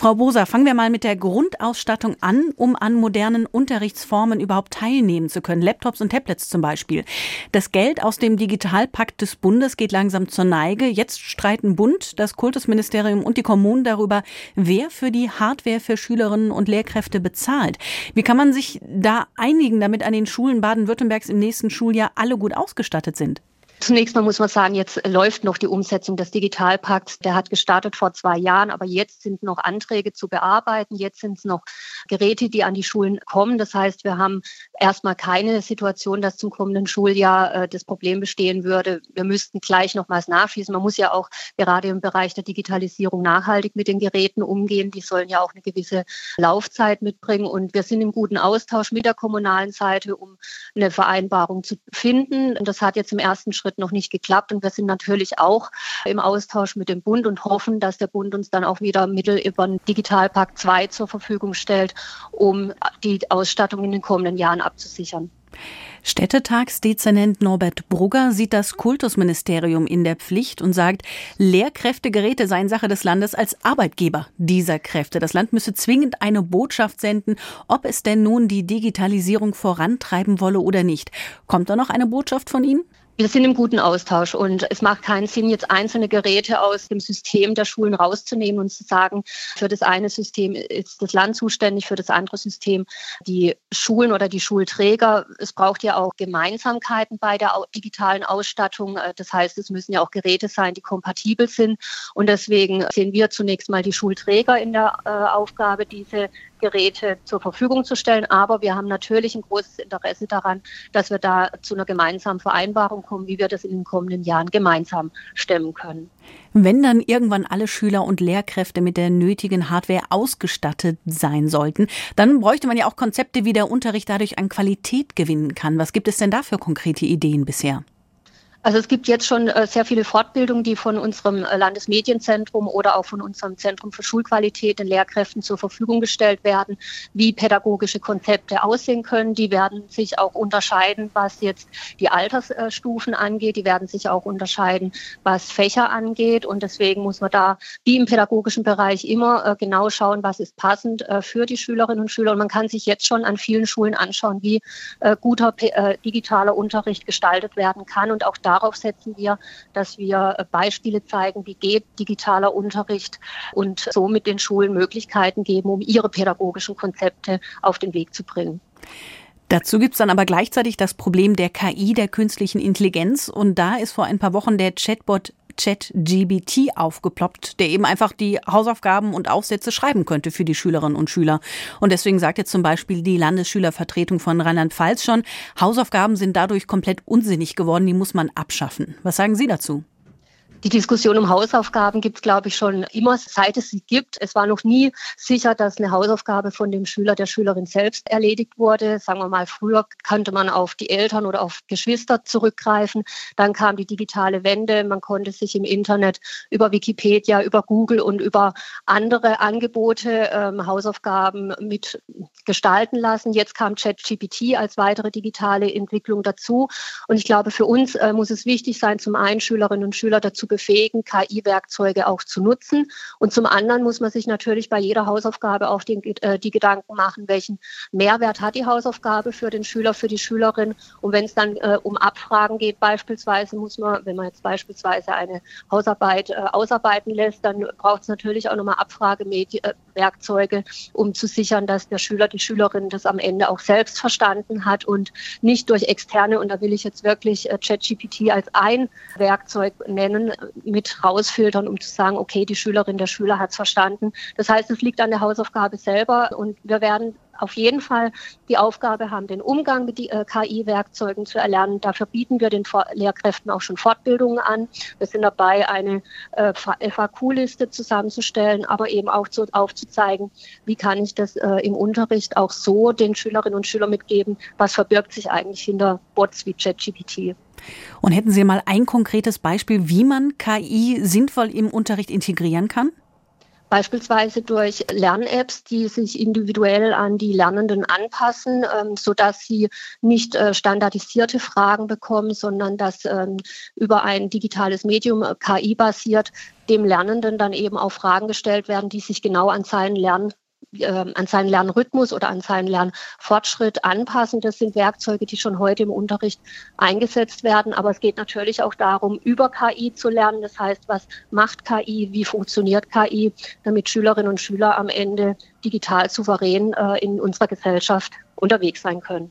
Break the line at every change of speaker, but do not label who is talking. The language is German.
Frau Boser, fangen wir mal mit der Grundausstattung an, um an modernen Unterrichtsformen überhaupt teilnehmen zu können. Laptops und Tablets zum Beispiel. Das Geld aus dem Digitalpakt des Bundes geht langsam zur Neige. Jetzt streiten Bund, das Kultusministerium und die Kommunen darüber, wer für die Hardware für Schülerinnen und Lehrkräfte bezahlt. Wie kann man sich da einigen, damit an den Schulen Baden-Württembergs im nächsten Schuljahr alle gut ausgestattet sind?
Zunächst mal muss man sagen, jetzt läuft noch die Umsetzung des Digitalpakts. Der hat gestartet vor zwei Jahren, aber jetzt sind noch Anträge zu bearbeiten. Jetzt sind es noch Geräte, die an die Schulen kommen. Das heißt, wir haben erstmal keine Situation, dass zum kommenden Schuljahr äh, das Problem bestehen würde. Wir müssten gleich nochmals nachschießen. Man muss ja auch gerade im Bereich der Digitalisierung nachhaltig mit den Geräten umgehen. Die sollen ja auch eine gewisse Laufzeit mitbringen. Und wir sind im guten Austausch mit der kommunalen Seite, um eine Vereinbarung zu finden. Und das hat jetzt im ersten Schritt Schritt noch nicht geklappt. Und wir sind natürlich auch im Austausch mit dem Bund und hoffen, dass der Bund uns dann auch wieder Mittel über den Digitalpakt 2 zur Verfügung stellt, um die Ausstattung in den kommenden Jahren abzusichern.
Städtetagsdezernent Norbert Brugger sieht das Kultusministerium in der Pflicht und sagt, Lehrkräftegeräte seien Sache des Landes als Arbeitgeber dieser Kräfte. Das Land müsse zwingend eine Botschaft senden, ob es denn nun die Digitalisierung vorantreiben wolle oder nicht. Kommt da noch eine Botschaft von Ihnen?
Wir sind im guten Austausch und es macht keinen Sinn, jetzt einzelne Geräte aus dem System der Schulen rauszunehmen und zu sagen, für das eine System ist das Land zuständig, für das andere System die Schulen oder die Schulträger. Es braucht ja auch Gemeinsamkeiten bei der digitalen Ausstattung. Äh, das heißt, es müssen ja auch Geräte sein, die kompatibel sind. Und deswegen sehen wir zunächst mal die Schulträger in der äh, Aufgabe, diese Geräte zur Verfügung zu stellen. Aber wir haben natürlich ein großes Interesse daran, dass wir da zu einer gemeinsamen Vereinbarung kommen, wie wir das in den kommenden Jahren gemeinsam stemmen können.
Wenn dann irgendwann alle Schüler und Lehrkräfte mit der nötigen Hardware ausgestattet sein sollten, dann bräuchte man ja auch Konzepte, wie der Unterricht dadurch an Qualität gewinnen kann. Was gibt es denn da für konkrete Ideen bisher?
Also es gibt jetzt schon äh, sehr viele Fortbildungen, die von unserem äh, Landesmedienzentrum oder auch von unserem Zentrum für Schulqualität den Lehrkräften zur Verfügung gestellt werden, wie pädagogische Konzepte aussehen können. Die werden sich auch unterscheiden, was jetzt die Altersstufen angeht. Die werden sich auch unterscheiden, was Fächer angeht. Und deswegen muss man da, wie im pädagogischen Bereich, immer äh, genau schauen, was ist passend für die Schülerinnen und Schüler. Und man kann sich jetzt schon an vielen Schulen anschauen, wie guter digitaler Unterricht gestaltet werden kann und auch da darauf setzen wir, dass wir äh, Beispiele zeigen, wie geht digitaler Unterricht und somit den Schulen Möglichkeiten geben, um ihre pädagogischen Konzepte auf den Weg zu bringen.
Dazu gibt es dann aber gleichzeitig das Problem der KI, der künstlichen Intelligenz. Und da ist vor ein paar Wochen der Chatbot ChatGBT aufgeploppt, der eben einfach die Hausaufgaben und Aufsätze schreiben könnte für die Schülerinnen und Schüler. Und deswegen sagt jetzt zum Beispiel die Landesschülervertretung von Rheinland-Pfalz schon, Hausaufgaben sind dadurch komplett unsinnig geworden, die muss man abschaffen. Was sagen Sie dazu?
Die Diskussion um Hausaufgaben gibt es, glaube ich, schon immer, seit es sie gibt. Es war noch nie sicher, dass eine Hausaufgabe von dem Schüler, der Schülerin selbst erledigt wurde. Sagen wir mal, früher konnte man auf die Eltern oder auf Geschwister zurückgreifen. Dann kam die digitale Wende. Man konnte sich im Internet über Wikipedia, über Google und über andere Angebote ähm, Hausaufgaben mit gestalten lassen. Jetzt kam ChatGPT als weitere digitale Entwicklung dazu. Und ich glaube, für uns äh, muss es wichtig sein, zum einen Schülerinnen und Schüler dazu befähigen, KI-Werkzeuge auch zu nutzen. Und zum anderen muss man sich natürlich bei jeder Hausaufgabe auch die, äh, die Gedanken machen, welchen Mehrwert hat die Hausaufgabe für den Schüler, für die Schülerin. Und wenn es dann äh, um Abfragen geht, beispielsweise muss man, wenn man jetzt beispielsweise eine Hausarbeit äh, ausarbeiten lässt, dann braucht es natürlich auch nochmal Abfragewerkzeuge, äh, um zu sichern, dass der Schüler, die Schülerin das am Ende auch selbst verstanden hat und nicht durch externe, und da will ich jetzt wirklich äh, ChatGPT als ein Werkzeug nennen, mit rausfiltern, um zu sagen, okay, die Schülerin, der Schüler hat es verstanden. Das heißt, es liegt an der Hausaufgabe selber und wir werden auf jeden Fall die Aufgabe haben, den Umgang mit äh, KI-Werkzeugen zu erlernen. Dafür bieten wir den Lehrkräften auch schon Fortbildungen an. Wir sind dabei, eine äh, FAQ-Liste zusammenzustellen, aber eben auch zu, aufzuzeigen, wie kann ich das äh, im Unterricht auch so den Schülerinnen und Schülern mitgeben, was verbirgt sich eigentlich hinter Bots wie ChatGPT.
Und hätten Sie mal ein konkretes Beispiel, wie man KI sinnvoll im Unterricht integrieren kann?
Beispielsweise durch Lern-Apps, die sich individuell an die Lernenden anpassen, ähm, sodass sie nicht äh, standardisierte Fragen bekommen, sondern dass ähm, über ein digitales Medium äh, KI basiert dem Lernenden dann eben auch Fragen gestellt werden, die sich genau an seinen Lern äh, an seinen Lernrhythmus oder an seinen Lernfortschritt anpassen. Das sind Werkzeuge, die schon heute im Unterricht eingesetzt werden. Aber es geht natürlich auch darum, über KI zu lernen. Das heißt, was macht KI, wie funktioniert KI, damit Schülerinnen und Schüler am Ende digital souverän äh, in unserer Gesellschaft unterwegs sein können.